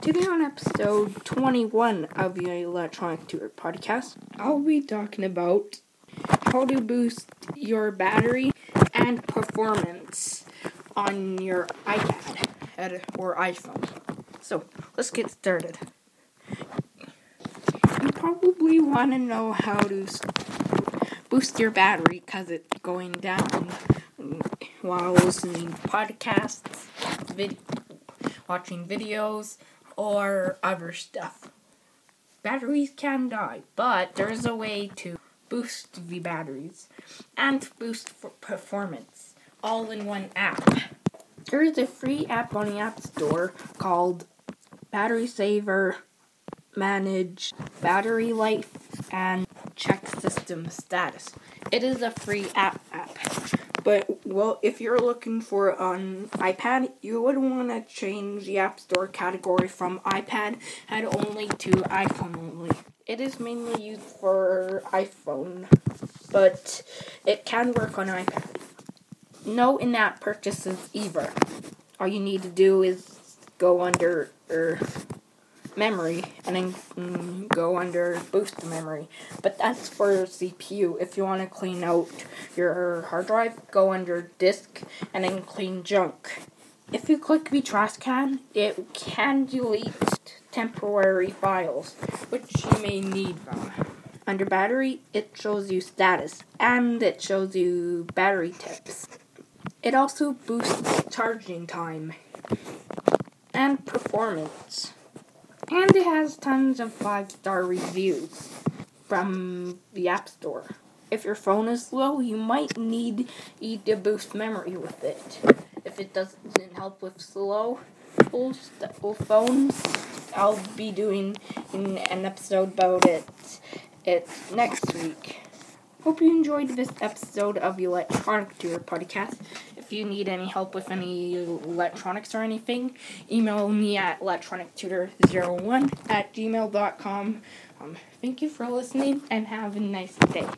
Today on episode 21 of the Electronic Tutor podcast, I'll be talking about how to boost your battery and performance on your iPad or iPhone. So, let's get started. You probably want to know how to boost your battery because it's going down while listening to podcasts, vid- watching videos, or other stuff. Batteries can die, but there's a way to boost the batteries and boost performance all in one app. There is a free app on the App Store called Battery Saver Manage Battery Life and Check System Status. It is a free app. But well, if you're looking for an iPad, you would want to change the App Store category from iPad and only to iPhone only. It is mainly used for iPhone, but it can work on iPad. No in-app purchases either. All you need to do is go under er, memory and then mm, go under boost the memory. But that's for CPU. If you want to clean out your hard drive, go under disk and then clean junk. If you click the trash can, it can delete temporary files, which you may need them. Under battery, it shows you status and it shows you battery tips. It also boosts charging time and performance. And it has tons of five star reviews from the App Store. If your phone is slow, you might need, to boost memory with it. If it doesn't help with slow phones, I'll be doing an episode about it, it next week. Hope you enjoyed this episode of the Electronic Tutor podcast. If you need any help with any electronics or anything, email me at electronictutor01 at gmail.com. Um, thank you for listening and have a nice day.